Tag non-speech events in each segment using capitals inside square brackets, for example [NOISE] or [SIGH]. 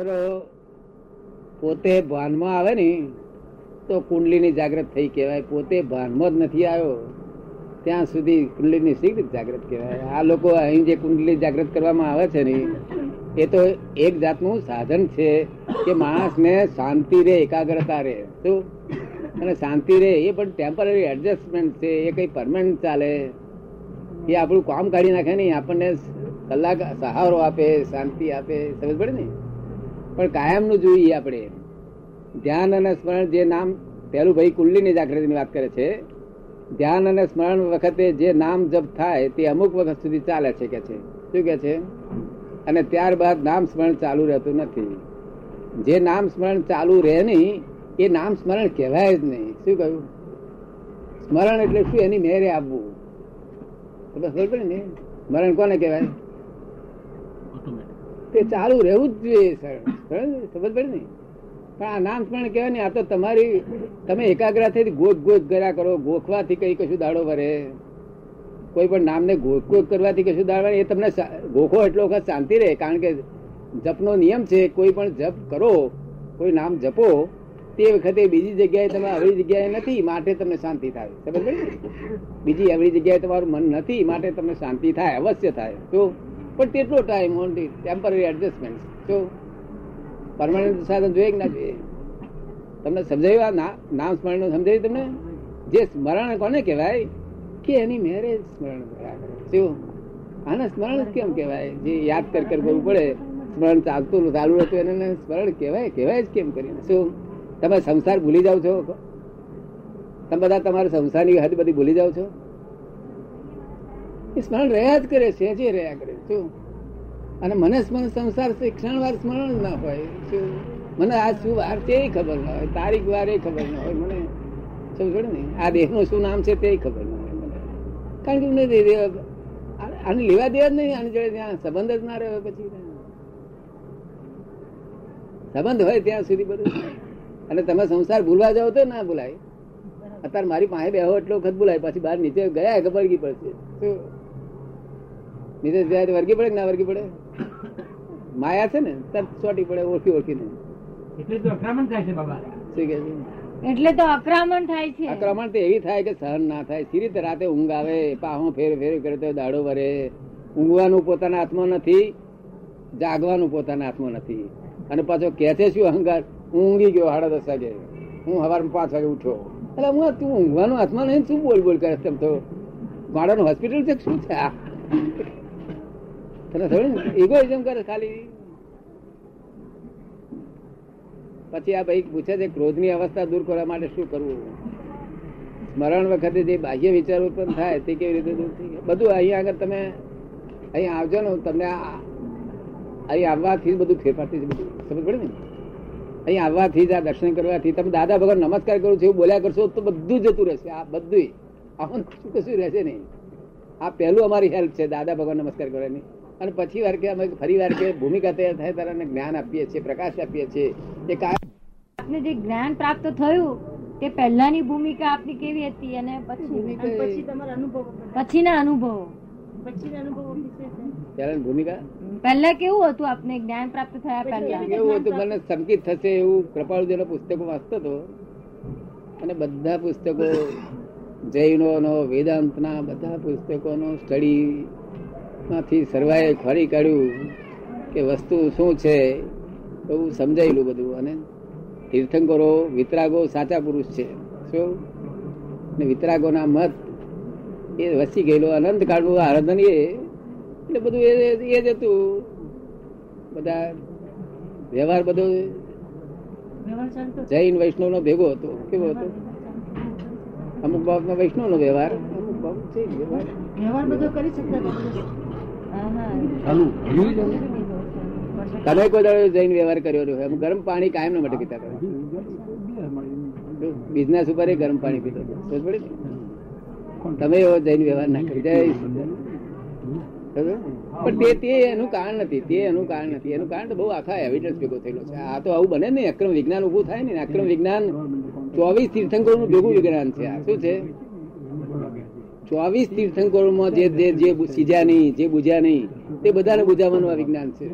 ખરો પોતે ભાનમાં આવે ને, તો કુંડલીની જાગૃત થઈ કહેવાય. પોતે ભાનમાં જ નથી આવ્યો. ત્યાં સુધી કુંડલીની શી જાગૃત કહેવાય? આ લોકો અહીં જે કુંડલી જાગૃત કરવામાં આવે છે ને, એ તો એક જાતનું સાધન છે કે માણસને શાંતિ રે એકાગ્રતા રે શું? અને શાંતિ રે એ પણ ટેમ્પરરી એડજસ્ટમેન્ટ છે. એ કઈ પરમાનન્ટ ચાલે. એ આપણું કામ કાઢી નાખે નહીં આપણને કલાક સહારો આપે, શાંતિ આપે. સમજ પડે ને? પણ કાયમનું જોઈએ આપણે. ધ્યાન અને સ્મરણ જે નામ પેલું ભાઈ કુલ્લીની જાગૃતિની વાત કરે છે, ધ્યાન અને સ્મરણ વખતે જે નામ જપ થાય તે અમુક વખત સુધી ચાલે છે કે છે. શું કે છે? અને ત્યારબાદ નામ સ્મરણ ચાલુ રહેતું નથી. જે નામ સ્મરણ ચાલુ રહે નહીં, એ નામ સ્મરણ કહેવાય જ નહીં. શું કહ્યું? સ્મરણ એટલે શું? એની મેરે પડી ને? સ્મરણ કોને કહેવાય? તે ચાલુ રહેવું જ જોઈએ ખબર પડે ને? પણ આ નામ સ્મરણ કહેવાય ને, આ તો તમારી, તમે એકાગ્રતાથી ગોખ ગોખ કર્યા કરો, ગોખવાથી કઈ કશું દાડો ભરે કોઈ પણ નામને ગોખ ગોખ કરવાથી કશું દાડો એ તમને ગોખો એટલો વખત શાંતિ રહે, કારણ કે જપનો નિયમ છે, કોઈ પણ જપ કરો, કોઈ નામ જપો, તે વખતે બીજી જગ્યાએ તમે અવળી જગ્યાએ નથી, માટે તમને શાંતિ થાય. ખબર પડે બીજી અવળી જગ્યાએ તમારું મન નથી, માટે તમને શાંતિ થાય, અવશ્ય થાય. તો પણ તેટલો ટાઈમ ઓનલી ટેમ્પરરી એડજસ્ટમેન્ટ જો પરમાનન્ટ સાધન જોઈએ કે ના જોઈએ? તમને સમજાયું આ નામ સ્મરણ સમજાયું તમને? જે સ્મરણ કોને કહેવાય? કે એની મેરેજ સ્મરણ શું? આને સ્મરણ કેમ કહેવાય? જે યાદ કર કર કરવું પડે. સ્મરણ ચાલતું ચાલુ હતું એને સ્મરણ કહેવાય કહેવાય જ કેમ કરીને? શું? તમે સંસાર ભૂલી જાઓ છો? તમે બધા તમારા સંસારની હદ બધી ભૂલી જાઓ છો? એ સ્મરણ રહ્યા જ કરે છે, જે રહ્યા કરે. શું અને મને સ્મરણ સંસાર ક્ષણ વાર સ્મરણ ના હોય. શું? મને આ શું વાર તે ખબર ના હોય. તારીખ વાર એ ખબર ના હોય. મને સમજો ને? આ દેહનું શું નામ છે તે ખબર ના હોય મને. કારણ કે મને આને લેવા દેવા જ નહીં. આની જોડે ત્યાં સંબંધ જ ના રહ્યો પછી સંબંધ હોય ત્યાં સુધી બધું અને તમે સંસાર ભૂલવા જાવ તો ના ભૂલાય. અત્યારે મારી પાસે બેહો એટલો વખત ભૂલાય. પછી બહાર નીચે ગયા ખબર કી પડશે? નીચે જાય વર્ગી પડે કે ના વર્ગી પડે? [LAUGHS] માયા છે ને તરત ચોટી પડે ઓળખી ઓળખીને. એટલે તો આક્રમણ થાય છે બાબા. શું કે છે? એટલે તો આક્રમણ થાય છે. આક્રમણ તો એવી થાય કે સહન ના થાય. સી રીતે રાતે ઊંઘ આવે પાહો ફેર ફેર કરે તો દાડો વરે. ઊંઘવાનું પોતાના હાથમાં નથી જાગવાનું પોતાના હાથમાં નથી. અને પાછો કે છે શું અહંકાર? હું ઊંઘી ગયો સાડા દસ વાગે. હું સવારમાં પાંચ વાગે ઉઠ્યો. એટલે હું તું ઊંઘવાનું હાથમાં નહીં શું બોલ બોલ કરે તેમ તો? ગાડાનું હોસ્પિટલ છે શું છે આ? તને ને ઇગોઇઝમ કરે ખાલી. પછી આ ભાઈ પૂછે છે, ક્રોધની અવસ્થા દૂર કરવા માટે શું કરવું? સ્મરણ વખતે જે બાહ્ય વિચાર ઉત્પન્ન થાય તે કેવી રીતે દૂર થઈ બધું અહીંયા આગળ તમે અહીં આવજો ને તમને અહીં આવવાથી જ બધું ફેરફાર સમજ પડે ને? અહીં આવવાથી જ આ દર્શન કરવાથી તમે દાદા ભગવાન નમસ્કાર કરું છું બોલ્યા કરશો તો બધું જતું રહેશે. આ બધું આવું કશું કશું રહેશે નહીં. આ પહેલું અમારી હેલ્પ છે, દાદા ભગવાન નમસ્કાર કરવાની. અને પછી વાર કે અમે ફરી વાર કે ભૂમિકા તૈયાર થાય ત્યારે જ્ઞાન આપીએ છીએ પ્રકાશ આપીએ છીએ. એ આપને જે જ્ઞાન પ્રાપ્ત થયું તે પહેલાની ભૂમિકા આપની કેવી હતી અને પછી? પછી તમારા અનુભવો પછીના અનુભવો. પહેલાની ભૂમિકા? પહેલા કેવું હતું આપને જ્ઞાન પ્રાપ્ત થયા પહેલા એવું હતું? મને સંકિત થશે એવું કૃપાળુજીના પુસ્તકો વાંચતો હતો. અને બધા પુસ્તકો જૈનોનો વેદાંતના બધા પુસ્તકોનો સ્ટડી માંથી સર્વાએ ખોરી કાઢ્યું કે વસ્તુ શું છે એવું સમજાયેલું બધું. અને તીર્થંકરો વિતરાગો સાચા પુરુષ છે. શું? ને વિતરાગોના મત એ વસી ગયેલો અનંત કાળનું આરાધન એ. એટલે બધું એ એ જ હતું. બધા વ્યવહાર બધો જૈન વૈષ્ણવ નો ભેગો હતો. કેવો હતો? અમુક બાબતમાં વૈષ્ણવ નો વ્યવહાર અમુક બાબત છે વ્યવહાર. વ્યવહાર બધો કરી શકતા તમે? કોઈ દાડો જૈન વ્યવહાર કર્યો એમ ગરમ પાણી કાયમ ના માટે પીતા બિઝનેસ ઉપર એ ગરમ પાણી પીતો? તમે એવો જૈન વ્યવહાર ના કરી પણ તે તે એનું કારણ નથી. તે એનું કારણ નથી. એનું કારણ તો બહુ આખા એવિડન્સ ભેગો થયેલો છે. આ તો આવું બને ને. અક્રમ વિજ્ઞાન ઉભું થાય ને. અક્રમ વિજ્ઞાન ચોવીસ તીર્થંકરો નું ભેગું વિજ્ઞાન છે. આ શું છે? ચોવીસ તીર્થંકરોમાં જે જે જે સીજ્યા નહીં જે બુજ્યા નહીં તે બધાને બુજાવવાનું આ વિજ્ઞાન છે.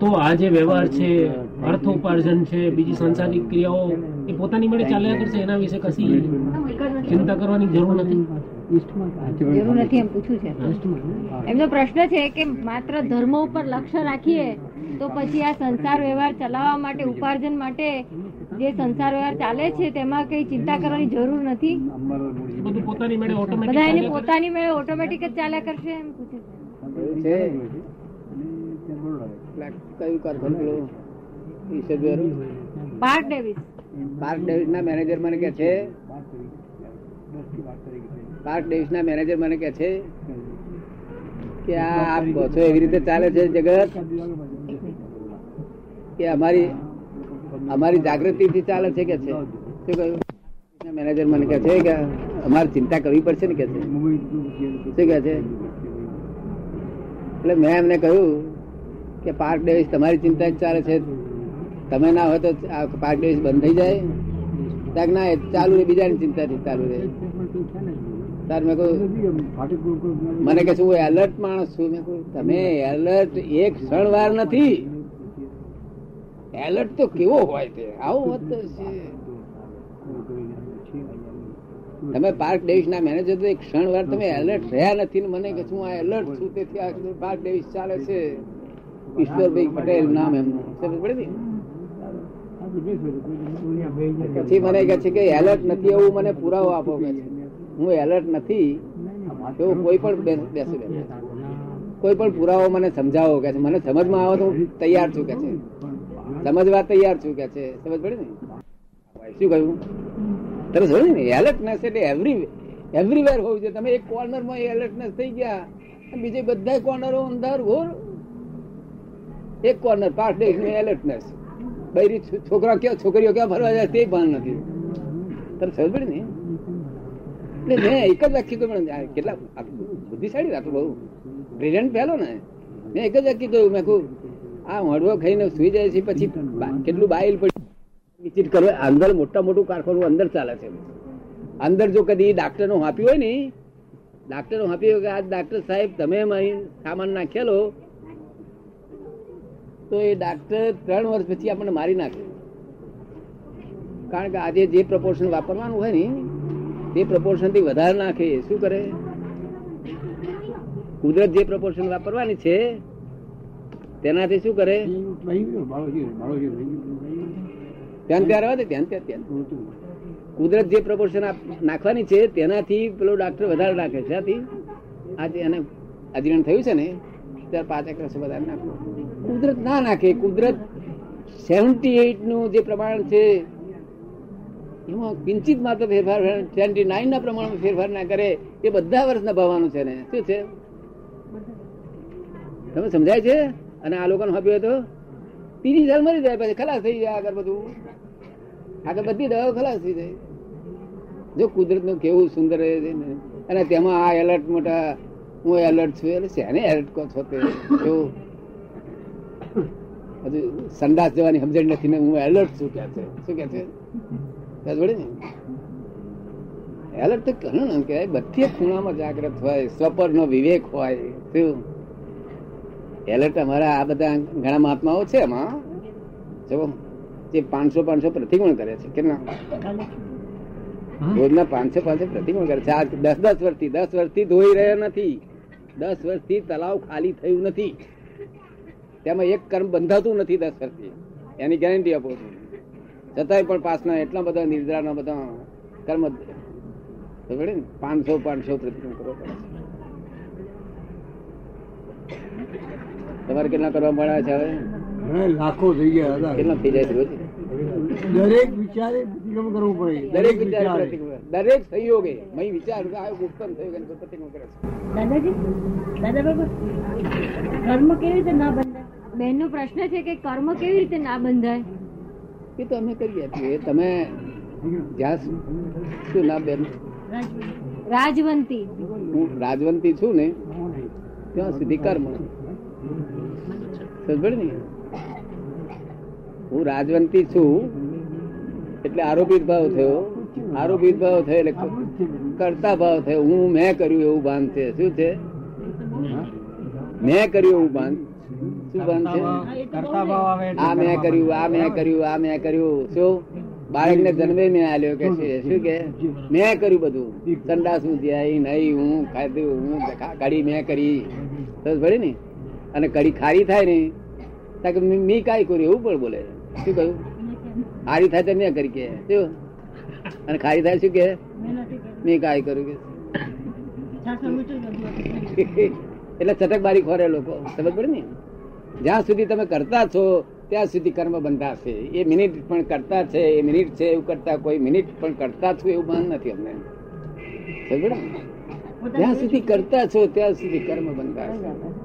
તો આ જે વ્યવહાર છે અર્થ ઉપાર્જન છે બીજી સંસારિક ક્રિયાઓ એ પોતાની મળે ચાલ્યા કરશે? એના વિશે કશી ચિંતા કરવાની જરૂર નથી? જરૂર નથી એમ પૂછ્યું છે. એમનો પ્રશ્ન છે કે માત્ર ધર્મ ઉપર લક્ષ્ય રાખીએ તો પછી આ સંસાર વ્યવહાર ચલાવવા માટે ઉપાર્જન માટે જે સંસાર વ્યવહાર ચાલે છે તેમાં કઈ ચિંતા કરવાની જરૂર નથી. બધું પોતાની મળે બધા એની પોતાની મેળે ઓટોમેટિક જ ચાલ્યા કરશે એમ પૂછે છે. કયું કારખાનું પાર્ક ડેવિસ. પાર્ક ડેવિસ ના મેનેજર મને કે છે. પાર્ક ડેવિસ ના મેનેજર મને કે છે કે આ આપ કહો છો એવી રીતે ચાલે છે જગત કે અમારી અમારી જાગૃતિ થી ચાલે છે કે છે? મેનેજર મને કે છે કે અમારે ચિંતા કરવી પડશે ને કે છે? શું કે છે? એટલે મેં એમને કહ્યું કે પાર્ક ડેવિસ તમારી ચિંતા જ ચાલે છે. તમે ના હોય તો પાર્ક ડેવિસ બંધ થઈ જાય. ત્યાં ના ચાલુ રહે, બીજાની ચિંતાથી ચાલુ રહે. તાર મેં કહ્યું, મને કે શું એલર્ટ માણસ છું. મેં કહ્યું, તમે એલર્ટ એક ક્ષણ વાર નથી. એલર્ટ તો કેવો હોય તે? આવો વાત છે. તમે પાર્ક ડેવિસ ના મેનેજર તો એક ક્ષણ વાર તમે એલર્ટ રહ્યા નથી ને મને કે હું આ એલર્ટ છું તેથી આ પાર્ક ડેવિસ ચાલે છે. ઈશ્વરભાઈ પટેલ નામ એમનું. સમજ પડે? ને? પછી મને કહે છે કે એલર્ટ નથી એવું મને પુરાવો આપો કે છે. હું એલર્ટ નથી. તો કોઈ પણ બેસે. કોઈ પણ પુરાવો મને સમજાવો કે છે. મને સમજમાં આવે તો હું તૈયાર છું કે છે. સમજવા તૈયાર છું કે છે. સમજ પડી ને? શું કહ્યું? તરત જોયું ને એલર્ટનેસ એટલે એવરી એવરીવેર હોવું જોઈએ. તમે એક કોર્નરમાં એલર્ટનેસ થઈ ગયા બીજે બધા કોર્નરો અંદર ઘોર એક કોર્નર પાર્ટ ડે એલર્ટનેસ બૈરી છોકરા ક્યાં, છોકરીઓ ક્યાં ફરવા જાય તે ભાન નથી. તમે સમજ પડી ને? એટલે મેં એક જ વાક્ય કહ્યું કેટલા બુદ્ધિશાળી રાતો બહુ. બ્રિલિયન્ટ પહેલો ને. મેં એક જ વાક્ય કહ્યું, મેં કહું આ હળવો ખાઈને સુઈ જાય છે, પછી કેટલું બાઇલ પડી વિચિત કરવા અંદર મોટા મોટું કારખાનું અંદર ચાલે છે. અંદર જો કદી ડાક્ટરનું આપ્યું હોય ને ડાક્ટરનું આપ્યું હોય કે આ ડાક્ટર સાહેબ, તમે મારી સામાન નાખેલો, તો એ ડાક્ટર ત્રણ વર્ષ પછી આપણને મારી નાખે. કારણ કે આજે જે પ્રપોર્શન વાપરવાનું હોય ને, તે પ્રપોર્શનથી વધારે નાખે. શું કરે? કુદરત જે પ્રપોર્શન વાપરવાની છે તેનાથી શું કરે? ધ્યાન ત્યાં રહેવા દે, ધ્યાન ત્યાં, ધ્યાન. કુદરત જે પ્રપોર્શન નાખવાની છે, તેનાથી પેલો ડાક્ટર વધારે નાખે છે. આજે એને અજીર્ણ થયું છે ને, ત્યારે પાંચ એક રસ વધારે નાખો. કુદરત ના નાખે, કુદરત સેવન્ટી એઇટનું જે પ્રમાણ છે, એમાં કિંચિત માત્ર ફેરફાર સેવન્ટી નાઇન ના પ્રમાણમાં ફેરફાર ના કરે, એ બધા વર્ષ નભાવવાનું છે ને. શું છે? તમે સમજાય છે? અને આ લોકોને હપ્યો તો ત્રીસ સાલ મરી જાય પછી ખલાસ થઈ જાય આગળ બધું. આગળ બધી દવાઓ ખલાસ થઈ જાય. જો કુદરતનું કેવું સુંદર રહે છે ને. અને તેમાં આ એલર્ટ મોટા, હું એલર્ટ છું, એટલે શેને એલર્ટ કહો છો તે? કેવું હજુ સંડાસ જવાની સમજણ નથી ને, હું એલર્ટ છું કે છે. શું કે છે? પડી ને. એલર્ટ તો ઘણું ને કહેવાય. બધી ખૂણામાં જાગ્રત હોય સ્વપર નો વિવેક હોય, શું? એલર્ટ અમારા આ બધા ઘણા મહાત્માઓ છે એમાં. જો જે પાંચસો પાંચસો પ્રતિકોણ કરે છે કેટલા? રોજના પાંચસો પાંચસો પ્રતિકોણ કરે છે. આ દસ દસ વર્ષથી દસ વર્ષથી ધોઈ રહ્યા નથી. દસ વર્ષથી તલાવ ખાલી થયું નથી. તેમાં એક કર્મ બંધાતું નથી દસ વર્ષથી. એની ગેરંટી આપું છું. છતાંય પણ પાસના એટલા બધા નિદ્રાના બધા કર્મ પાંચસો પાંચસો પ્રતિકોણ કરવો પડે છે. તમારે કેટલા કરવા મળ્યા છે હવે? લાખો થઈ ગયા હતા. કેટલા થઈ જાય રોજ? દરેક વિચારે પ્રતિક્રમ કરવું પડે. દરેક વિચારે દરેક સંયોગે. મય વિચાર આયો ઉત્પન્ન થયો કે પ્રતિક્રમ કરે છે. દાદાજી? દાદા બાબા કર્મ કેવી રીતે ના બંધાય? બેન નો પ્રશ્ન છે કે કર્મ કેવી રીતે ના બંધાય? એ તો અમે કરી આપીએ તમે જ્યાં શું ના બેન રાજવંતી. હું રાજવંતી છું ને ત્યાં સુધી કર્મ. ને હું રાજવંતી છું, એટલે આરોપિત ભાવ થયો. આરોપિત ભાવ થયો એટલે કરતા ભાવ થયો. હું મેં કર્યું એવું ભાન છે શું છે? મેં કર્યું એવું ભાન આ મેં કર્યું, આ મેં કર્યું, આ મેં કર્યું. શું? બાળકને જન્મે મેં શું કે? મેં કર્યું બધું. સંડાસ નહીં, હું ખાધું, હું કાઢી મેં કરી. ને? અને કડી ખારી થાય ને? કે મી કાંઈ કર્યું, એવું પણ બોલે. શું કહ્યું? હારી થાય તો મેં કરી કે. શું? અને ખારી થાય શું કે? મેં કાંઈ કર્યું કે. એટલે ચટકબારી ખોરે લોકો, સમજ પડે ને? જ્યાં સુધી તમે કરતા છો, ત્યાં સુધી કર્મ બંધાશે એ મિનિટ પણ કરતા છે, એ મિનિટ છે, એવું કરતા કોઈ મિનિટ પણ કરતા છું, એવું ભાન નથી અમને. સમજ જ્યાં સુધી કરતા છો, ત્યાં સુધી કર્મ બંધાશે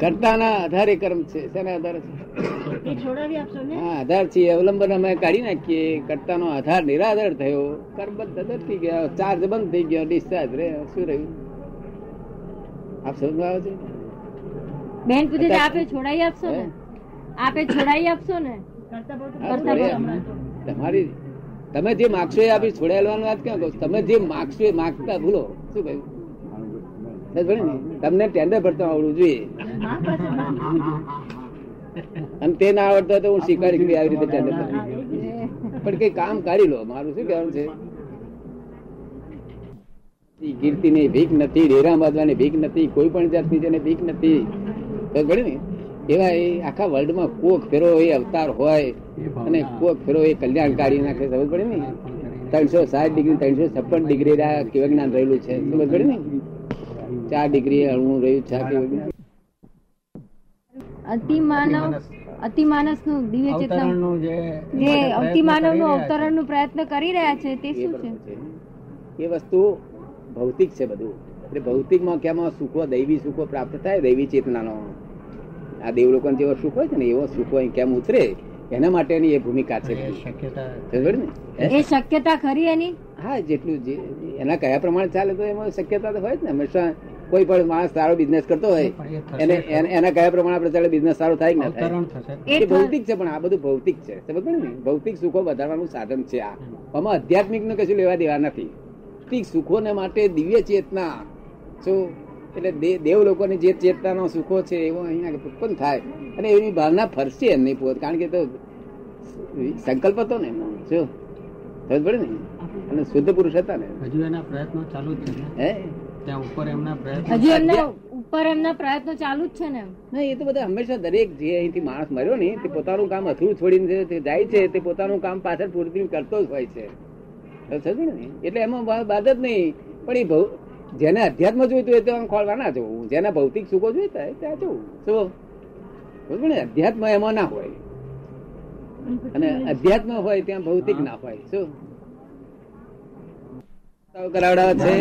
કરતાના આધારે કર્મ છે. શેના આધારે છે? હા આધાર છે. અવલંબન અમે કાઢી નાખીએ. કરતાનો આધાર નિરાધાર થયો. કર્મ બંધ થઈ ગયા. ચાર્જ બંધ થઈ ગયો. ડિસ્ચાર્જ રે. શું રહ્યું? આપ સમજમાં આવે છે? બેન પૂછે છે, આપે છોડાઈ આપશો ને? આપે છોડાઈ આપશો ને? હા, કરતા છોડે. બહુ તમારી તમે જે માગશો એ આપી છોડાયેલવાની વાત ક્યાં કહો તમે જે માગશો એ માગતા ભૂલો. શું કહ્યું? તમને ટેન્ડર ભરતા આવડવું જોઈએ. અને તે ના આવડતા તો હું શીખવાડી કરી આવી રીતે ટેન્ડર પણ કઈ કામ કાઢી લો મારું શું કહેવાનું છે? કીર્તિ ની ભીખ નથી ડેરા બાંધવાની ભીખ નથી કોઈ પણ જાતની જેને ભીખ નથી. પડી ને એવા એ આખા વર્લ્ડમાં કોક ફેરો એ અવતાર હોય અને કોક ફેરો એ કલ્યાણકારી નાખે સમજ પડે ને? ત્રણસો સાઠ ડિગ્રી ત્રણસો છપ્પન ડિગ્રી કેવા જ્ઞાન રહેલું છે સમજ પડે ને? ચાર ડિગ્રી અણુ રહ્યું છે આ કેવ માનવ અતિ નું દિવ્ય ચેતના જે અતિમાનવનું અવતરણનું પ્રયત્ન કરી રહ્યા છે તે શું છે. એ વસ્તુ ભૌતિક છે બધું. એટલે ભૌતિકમાં કેમાં સુખો દૈવી સુખો પ્રાપ્ત થાય દૈવી ચેતનાનો. આ દેવ લોકો જેવો સુખ હોય છે ને એવો સુખો કેમ ઉતરે. એના માટેની એ ભૂમિકા છે. એ શક્યતા ને? ખરી એની? હા જેટલું એના કયા પ્રમાણે ચાલે તો એમાં શક્યતા તો હોય જ ને. હંમેશા કોઈ પણ માણસ સારો બિઝનેસ કરતો હોય એને એને- કયા પ્રમાણે આપણે ચાલે બિઝનેસ સારો થાય ના થાય? એ ભૌતિક છે પણ આ બધું ભૌતિક છે. સમજ ને? ભૌતિક સુખો વધારવાનું સાધન છે આ. આમાં આધ્યાત્મિકનું કશું લેવા દેવા નથી. સુખો સુખોને માટે દિવ્ય ચેતના. શું? એટલે દેવ લોકોની જે ચેતનાનો સુખો છે એવો અહીંયા ઉત્પન્ન થાય. અને એવી ભાવના ફરશે એમની પોત. કારણ કે તો સંકલ્પ હતો ને એમનો. જો સમજ પડે ને? અને શુદ્ધ પુરુષ હતા ને. હજુ એના પ્રયત્નો ચાલુ જ છે ને? હે? ત્યાં ઉપર એમના પ્રયત્નો હજુ એમના ઉપર એમના પ્રયત્નો ચાલુ જ છે ને. એ તો બધા હંમેશા દરેક જે અહીંથી માણસ મર્યો ને તે પોતાનું કામ અથડું છોડીને જાય છે તે પોતાનું કામ પાછળ પૂરતી કરતો જ હોય છે. એટલે એમાં બાદ જ નહીં. પણ એ ભૌ- જેને અધ્યાત્મ જોઈતું હોય તો ખોલવા ના જવું. જેને ભૌતિક સુખો જોઈતા હોય ત્યાં જવું. શું? ને? અધ્યાત્મ એમાં ના હોય. અને અધ્યાત્મ હોય ત્યાં ભૌતિક ના હોય. શું? કરાવડાવે છે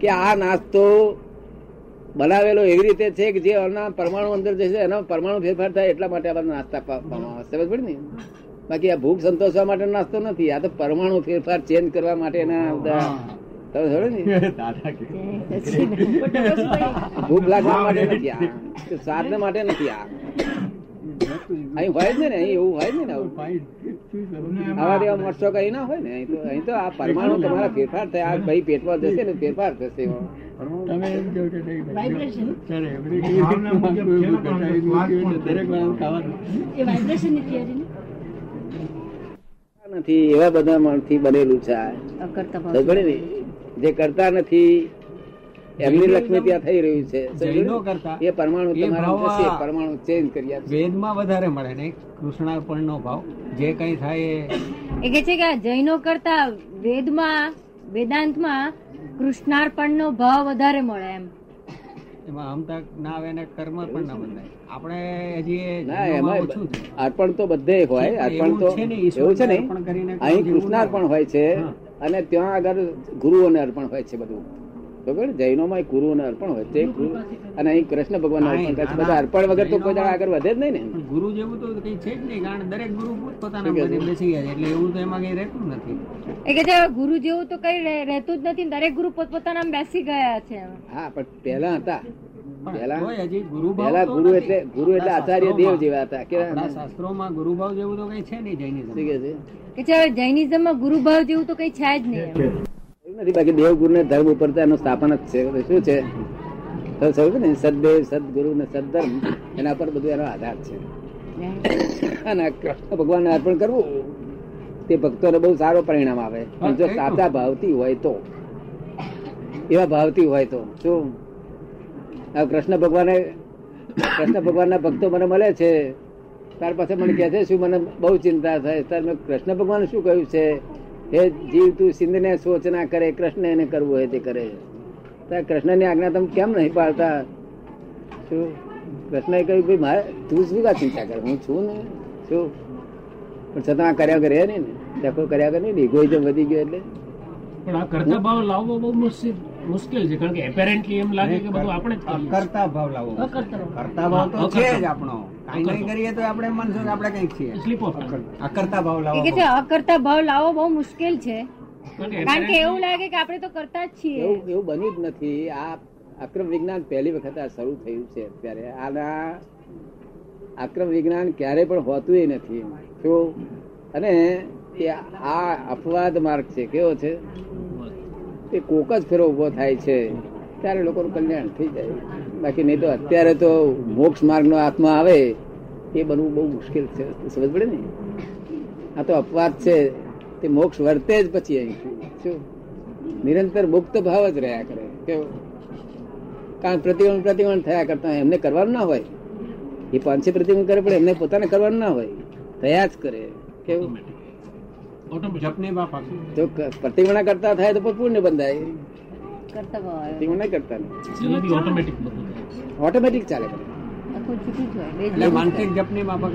કે આ નાસ્તો બનાવેલો એવી રીતે છે કે જે પરમાણુ અંદર જશે એનો પરમાણુ ફેરફાર થાય એટલા માટે આપણને નાસ્તા આપવામાં આવે સમજ પડે ને? બાકી આ ભૂખ સંતોષવા માટે નાસ્તો નથી. આ તો પરમાણુ ફેરફાર ચેન્જ કરવા માટેના બધા તમે સમજો ને? [LAUGHS] [LAUGHS] ભૂખ લાગવા માટે નથી આ. સ્વાદ માટે નથી આ. અહીં હોય જ ને અહીં એવું હોય જ ને આવું. જેવા મોટસો કઈ ના હોય ને અહીં તો અહીં તો આ પરમાણુ તમારા ફેરફાર થાય. આ ભાઈ પેટમાં જશે ને ફેરફાર થશે. તમે એમ કહો કે એવી દરેક ખાવાનું. નથી એવા બધા માણસથી બનેલું છે આ. જે કરતા નથી એમની લક્ષ્મી ત્યાં થઈ રહ્યું છે. એ પરમાણુ તમારા જશે પરમાણુ ચેન્જ કરી આપશે. વેદમાં વધારે મળે ને કૃષ્ણાર્પણ નો ભાવ જે કઈ થાય એ એ કે છે કે જૈનો કરતા વેદમાં વેદાંતમાં કૃષ્ણાર્પણ નો ભાવ વધારે મળે એમ. એમાં હમતા ના આવે ને કર્મ પણ ના બંધાય આપણે હજી અર્પણ તો બધે હોય અર્પણ તો એવું છે ને, અહીં કૃષ્ણાર્પણ હોય છે. અને ત્યાં આગળ ગુરુઓને અર્પણ હોય છે બધું. બરોબર? જૈનોમાં ગુરુઓને અર્પણ હોય છે અને અહીં કૃષ્ણ ભગવાન અર્પણ કરે છે. બધા અર્પણ વગર તો કોઈ આગળ વધે જ નહીં ને. ગુરુ જેવું તો કઈ છે જ નહીં કારણ દરેક ગુરુ પોતાના શું મને બેસી ગયા એટલે એવું તો એમાં કઈ રહેતું નથી. એ કે છે ગુરુ જેવું તો કઈ રહે- રહેતું જ નથી દરેક ગુરુ પોતપોતાના બેસી ગયા છે. હા પણ પહેલા હતા. તો ગુરુ એટલે ગુરુ એટલે આચાર્ય દેવ જેવા હતા કેવા શાસ્ત્રોમાં ગુરુભાવ જેવું તો કઈ છે નહીં જૈનિઝમ કે છે? કે છે હવે જૈનિઝમમાં ગુરુભાવ જેવું તો કઈ છે જ નહીં. નથી બાકી દેવ ગુરુ ને ધર્મ ઉપર એનું સ્થાપન જ છે. શું છે? ને સદદેવ સદગુરુ ને સદધર્મ એના પર બધું એનો આધાર છે. અને ભગવાનને અર્પણ કરવું તે ભક્તોને બહુ સારો પરિણામ આવે. જો સાચા ભાવથી હોય તો. એવા ભાવથી હોય તો. શું? કૃષ્ણ ભગવાને કૃષ્ણ ભગવાનના ભક્તો મને મળે છે. ત્યાર પાસે મને કહે છે શું મને બહુ ચિંતા થાય? ત્યારે મેં કૃષ્ણ ભગવાન શું કહ્યું છે? હે જીવ તું સિંધને સોચ ના કરે કૃષ્ણ એને કરવું હોય તે કરે. ત્યારે કૃષ્ણની આજ્ઞા તમે કેમ નહીં પાડતા? શું? કૃષ્ણએ કહ્યું ભાઈ મારે તું શું કા ચિંતા કર? હું છું ને? શું? પણ છતાં કર્યા કરે નહીં ને? ડખો કર્યા કરે નહીં ઇગોઇઝમ વધી ગયો એટલે. પણ આ કરતા ભાવ લાવવો બહુ મુશ્કેલ. મુશ્કેલ છે કારણ કે એપેરેન્ટલી એમ લાગે કે બધું આપણે જ કરતા ભાવ લાવો. કરતા ભાવ. તો છે જ આપણો. કઈ કરીએ તો આપણે માનશો આપણે કંઈક છીએ. સ્લીપ ઓફ અકર્તા ભાવ લાવો કે છે અકર્તા ભાવ લાવો બહુ મુશ્કેલ છે. કારણ કે એવું લાગે કે આપણે તો કરતા જ છીએ. એવું એવું બન્યું જ નથી. આ અક્રમ વિજ્ઞાન પહેલી વખત આ શરૂ થયું છે અત્યારે. આના અક્રમ વિજ્ઞાન ક્યારે પણ હોતું નથી. શું અને એ આ અપવાદ માર્ગ છે. કેવો છે? એ કોક જ ફેરો ઊભો થાય છે, ત્યારે લોકોનું કલ્યાણ થઈ જાય. બાકી નહીં તો અત્યારે તો મોક્ષ માર્ગનો આત્મા આવે, એ બનવું બહુ મુશ્કેલ છે. સમજ પડે ને? આ તો અપવાદ છે. તે મોક્ષ વર્તે જ પછી શું? નિરંતર મુક્ત ભાવ જ રહ્યા કરે. કેવું? કારણ પ્રતિબંધ પ્રતિબંધ થયા કરતા એમને કરવાનું ના હોય. એ પાંચે પ્રતિબંધ કરે, પણ એમને પોતાને કરવાનું ના હોય. થયા જ કરે. કેવું? ક- પ્રતિક્રમણા કરતા થાય તો પુણ્ય બંધાય. કરતા. ઓટોમેટિક ચાલે. માનસિક જપની માફક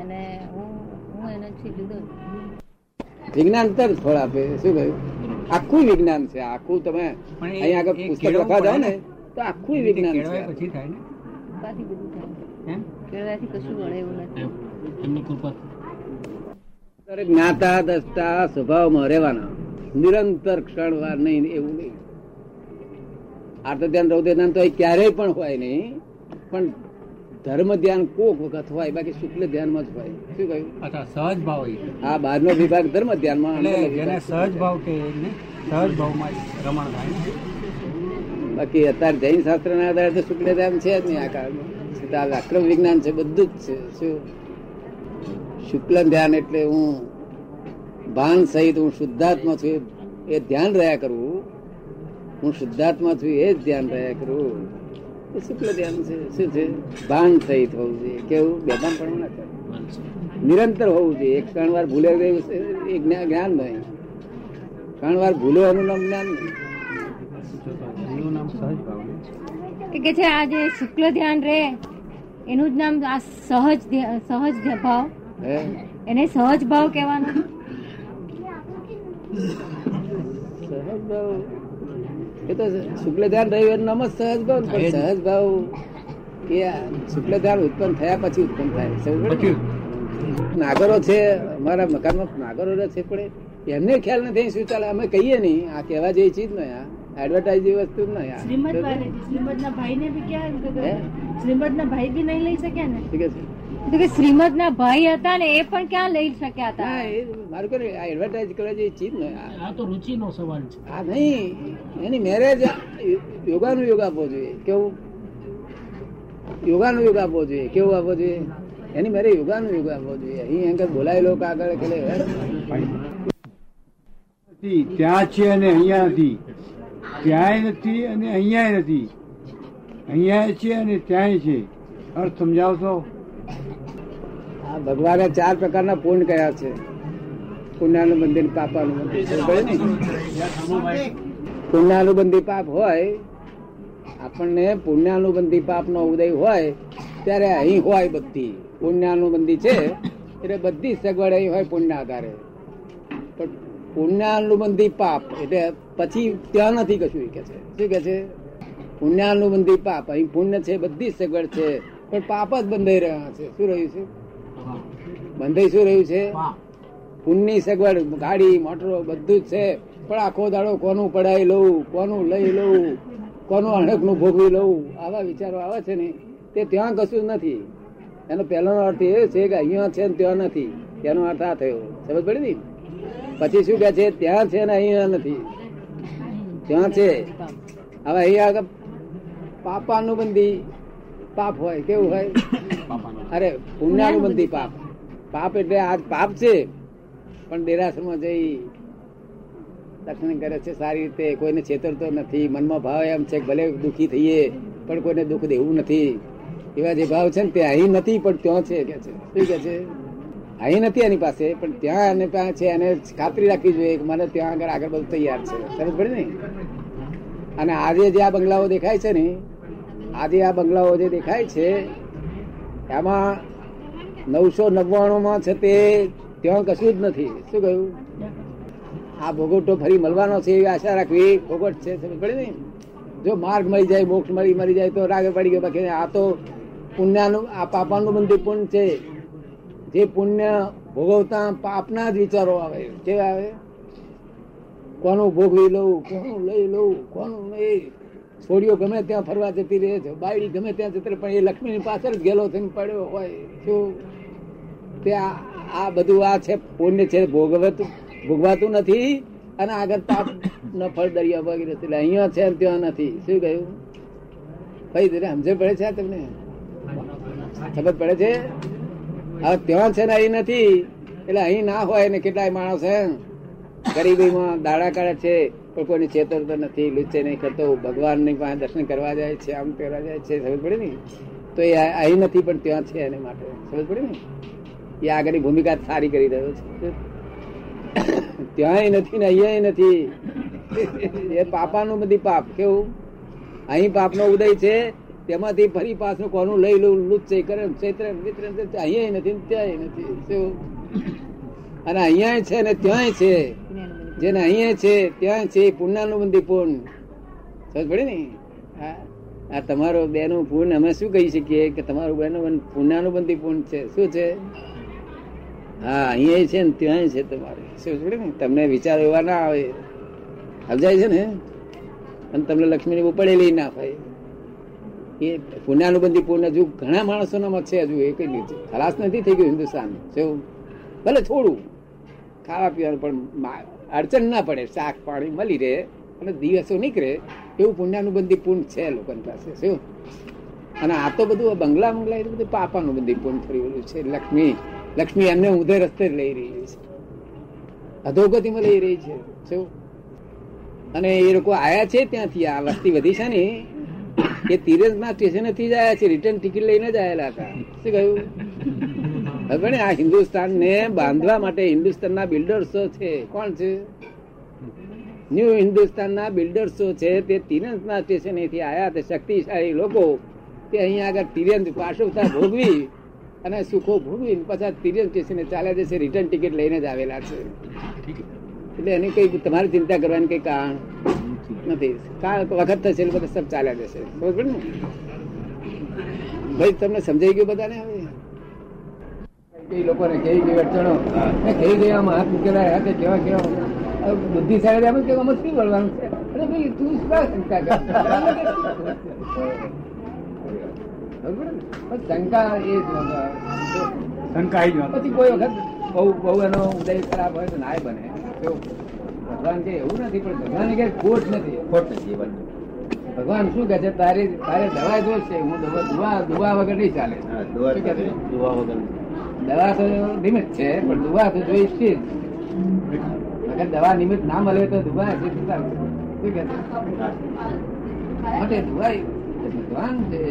અને હું હું એનાથી જુદો. વિજ્ઞાન તર ફળ આપે. શું કહ્યું? આખું વિજ્ઞાન છે. આખું તમે અહીંયા આગળ પુસ્તક લખવા જાવ ને. તો આખું વિજ્ઞાન છે. પછી થાય ને? કશું વળે એવું નથી. એમની કૃપા. ત્યારે જ્ઞાતા દસતા સ્વભાવમાં રહેવાના. નિરંતર ક્ષણવાર નહીં એવું નહીં. આર્ત ધ્યાન રૌદ્ર ધ્યાન તો ક્યારેય પણ હોય નહીં. પણ ધર્મ ધ્યાન કોક વખત હોય બાકી શુક્લ ધ્યાનમાં જ હોય. શું કહ્યું? અચ્છા સહજ ભાવ હા બહારનો વિભાગ ધર્મ ધ્યાનમાં જેને સહજ ભાવ કે સહજ ભાવમાં રમણ થાય. બાકી અત્યારે જૈન શાસ્ત્રના આધારે તો શુક્લ ધ્યાન છે જ નહીં આ કાળમાં. આક્રમ વિજ્ઞાન છે બધું જ છે. શું? શુક્લ ધ્યાન એટલે હું ભાન સહિત હું શુદ્ધાત્મા છું એ ધ્યાન રહ્યા કરવું હું શુદ્ધાત્મા છું એ જ ધ્યાન રહ્યા કરું. એ શુક્લ ધ્યાન છે. શું છે? ભાન સહિત હોવું જોઈએ. કેવું? બેભાન પણ ના કરે નિરંતર હોવું જોઈએ. એક ત્રણ વાર ભૂલે ગયું છે, એ જ્ઞાન જ્ઞાન નહીં. ત્રણ વાર ભૂલો એનું નામ જ્ઞાન નહીં કે છે આ જે શુક્લ ધ્યાન રે એનું જ નામ આ સહજ સહજ ભાવ. એને સહજ ભાવ કહેવાનો? સહજ ભાવ. એ તો શુક્લ ધ્યાન રહ્યું એનું નામ જ સહજ ભાવ પણ સહજ ભાવ એ આ શુક્લ ધ્યાન ઉત્પન્ન થયા પછી ઉત્પન્ન થાય. નાગરો છે અમારા મકાનમાં નાગરો છે પણ એમને ખ્યાલ નથી શું ચાલે. અમે કહીએ નહીં આ કહેવા જેવી ચીજ નહીં આ એડવર્ટાઇઝ જેવી વસ્તુ જ નહીં. શ્રીમદ ના ભાઈ ને બી ક્યાં શ્રીમદ ના ભાઈ બી નહીં લઈ શક્યા ને? ઠીક છે. કે શ્રીમદ ના ભાઈ હતા ને એ પણ ક્યાં લઈ શક્યા હતા? મારું કરે એડવર્ટાઇઝ કરવા જેવી ચીજ ને. આ તો રુચિ નો સવાલ છે. આ નહીં. એની મેરેજ યોગાનું યોગ આપવો જોઈએ. કેવું? યોગાનું યોગ આપવો જોઈએ. કેવું આપવો જોઈએ? એની મેરે યોગાનું યોગ આપવો જોઈએ. અહીં આગળ બોલાયેલો કાગળ કે નથી. ત્યાં છે અને અહીંયા નથી. ત્યાંય નથી અને અહીંયા નથી. અહીંયા છે અને ત્યાંય છે. અર્થ સમજાવશો? આ ભગવાને ચાર પ્રકારના પુણ્ય કયા છે. પુણ્યાનું બંધી પાપાનું પુણ્યાનુબંધી પાપ હોય આપણને પુણ્યાનુબંધી પાપ નો ઉદય હોય ત્યારે અહીં હોય બધી. પુણ્યાનુબંધી છે એટલે બધી સગવડ અહીં હોય પુણ્ય આધારે. પણ પુણ્યાનુબંધી પાપ એટલે પછી ત્યાં નથી કશું કે છે. શું કે છે? પુણ્યાનુબંધી પાપ અહીં પુણ્ય છે બધી સગવડ છે. પણ પાપ જ બંધાઈ રહ્યા છે. શું રહ્યું છે? બંધાઈ શું રહ્યું છે? પુણ્યની સગવડ ગાડી મોટરો બધું જ છે. પણ આખો દાડો કોનું પડાવી લઉં? કોનું લઈ લઉં? કોનું અણકનું ભોગવી લઉં? આવા વિચારો આવે છે ને તે ત્યાં કશું જ નથી. એનો પહેલાનો અર્થ એ છે કે અહીંયા છે ને ત્યાં નથી. તેનો અર્થ આ થયો. સમજ પડી ને? પછી શું કે છે? ત્યાં છે ને અહીંયા નથી. ત્યાં છે. હવે અહીંયા પાપાનું બંધી પાપ હોય કેવું હોય? અરે પુણ્યાનુબંધી પાપ. પાપ એટલે આ પાપ છે. પણ દેરાસરમાં જઈ દર્શન કરે છે સારી રીતે. કોઈને છેતરતો નથી. મનમાં ભાવ એમ છે કે ભલે દુઃખી થઈએ પણ કોઈને દુઃખ દેવું નથી. એવા જે ભાવ છે ને તે અહીં નથી પણ ત્યાં છે કે છે. શું કે છે? અહીં નથી એની પાસે પણ ત્યાં એને પાસે છે એને ખાતરી રાખવી જોઈએ કે મને ત્યાં આગળ આગળ બધું તૈયાર છે. સમજ પડે ને? અને આજે જે આ બંગલાઓ દેખાય છે ને આજે આ બંગલાઓ જે દેખાય છે એમાં નવસો નવ્વાણું માં છે તે ત્યાં કશું જ નથી. શું કહ્યું? આ ભોગવટો ફરી મળવાનો છે એવી આશા રાખવી ભોગવટ છે, સમજ ને? જો માર્ગ મળી જાય, મોક્ષ મળી મળી જાય, તો રાગે પડી ગયો, બાકી આ તો પુણ્યનું, આ પાપાનું બંધી પુણ્ય છે. જે પુણ્ય ભોગવતા પાપના જ વિચારો આવે. કેવા આવે? કોનું ભોગવી લઉં, કોનું લઈ લઉં, કોનું નહીં? છોડીઓ ગમે ત્યાં ફરવા જતી રહે છે, બાયડી ગમે ત્યાં જતી પણ એ લક્ષ્મીની પાછળ જ ગેલો થઈને પડ્યો હોય શું? ત્યાં આ બધું આ છે, પુણ્ય છે, ભોગવતું, ભોગવાતું નથી અને આગળ પાપ ન ફળ દરિયા વગેરે એટલે અહીંયા છે ત્યાં નથી. શું કહ્યું? કઈ દે સમજ પડે છે તમને? ખબર પડે છે? હવે ત્યાં છે ને અહીં નથી. એટલે અહીં ના હોય ને કેટલાય માણસ હે? ગરીબીમાં દાડા કાઢે છે, પણ કોઈને ચેતરતો નથી, લુચ્ચે નહીં કરતો, ભગવાનની પાસે દર્શન કરવા જાય છે, આમ કરવા જાય છે, સમજ પડે ને? તો એ અહીં નથી, પણ ત્યાં છે એને માટે, સમજ પડે ને? એ આગળની ભૂમિકા સારી કરી રહ્યો છે ત્યાંય નથી ને અહીંયા નથી. એ પાપાનું બધી પાપ, કેવું? અહીં પાપનો ઉદય છે, તેમાંથી ફરી પાછું કોનું લઈ લઉં, લુચ્ચે કરે, ચૈત્ર, મિત્ર અહીંયા નથી ત્યાંય નથી અને અહીંયા છે ને ત્યાંય છે. જેને અહીંયા છે, ત્યાં છે પુણ્યનું બંધી પૂર્ણ. સમજ પડે ને? આ તમારો બેનું પૂર્ણ, અમે શું કહી શકીએ કે તમારું બેનું પુણ્યનું બંધી પૂર્ણ છે? શું છે? હા, અહીંયા છે ને, ત્યાં છે તમારે. શું પડે ને? તમને વિચાર એવા ના આવે. સમજાય છે ને? અને તમને લક્ષ્મીની ઉપડેલી ના થાય. એ પુણ્યાનુબંધી પૂર્ણ હજુ ઘણા માણસોનામાં છે હજુ, એ કઈ રીતે ખલાસ નથી થઈ ગયું હિન્દુસ્તાન ભલે થોડું ખાવા પીવાનું પણ અડચણ ના પડે, શાક પાણી મળી રહે અને દિવસો નીકળે એવું પુણ્યાનુબંધી પૂર્ણ છે લોકોની પાસે, શું? અને આ તો બધું બંગલા બંગલા એ બધું પાપાનું બંધી પૂર્ણ થઈ રહ્યું છે, લક્ષ્મી લક્ષ્મી એમને ઊંધે રસ્તે લઈ રહી છે. અધોગતિમાં લઈ રહી છે, શું? અને એ લોકો આયા છે ત્યાંથી, આ વસ્તી વધી છે ને, એ તિરંજના સ્ટેશનેથી જ આયા છે રિટર્ન ટિકિટ લઈને જ આયેલા હતા. શું કહ્યું? હવે ને આ હિન્દુસ્તાન ને બાંધવા માટે હિન્દુસ્તાનના બિલ્ડર્સો છે. કોણ છે? ન્યૂ હિન્દુસ્તાનના બિલ્ડર્સો છે. તે તિરંજના સ્ટેશનેથી આયા તે શક્તિશાળી લોકો. તે અહીંયા આગળ તિરંજ પાર્શ્વતા ભોગવી અને સુખો ભોગવી પાછા તિરંજ સ્ટેશને ચાલ્યા જશે. રિટર્ન ટિકિટ લઈને જ આવેલા છે. એટલે એની કઈ તમારે ચિંતા કરવાની કઈ કારણ નથી. કાળ વખત થશે એટલે બધા સબ ચાલ્યા જશે. બરોબર ને? ભાઈ, તમને સમજાઈ ગયું બધાને હવે? કઈ લોકોને કેવી કેવી અડચણો. ને કેવી કેવી આમ હાથ મૂકેલા હાથે કેવા કેવા. બુદ્ધિશાળી એમ કે આમાં શું વળવાનું છે? અરે ભાઈ તું શંકા કર? શંકા એ જ શંકા જવાનું. પછી કોઈ વખત બહુ બહુ એનો ઉદય ખરાબ હોય તો નાય બને? ભગવાન કે એવું નથી પણ ભગવાન કે ખોટ નથી. ખોટ નથી ભગવાન શું કે છે? તારે તારે દવા જોશે હું દવા દુવા વગર નહીં ચાલે. દુવા વગર? દવા તો નિમિત્ત છે, પણ દુવા તો જોઈ સ્થિર અગર દવા નિમિત્ત ના મળે તો દુવા છે શું કે માટે દુવા ભગવાન છે.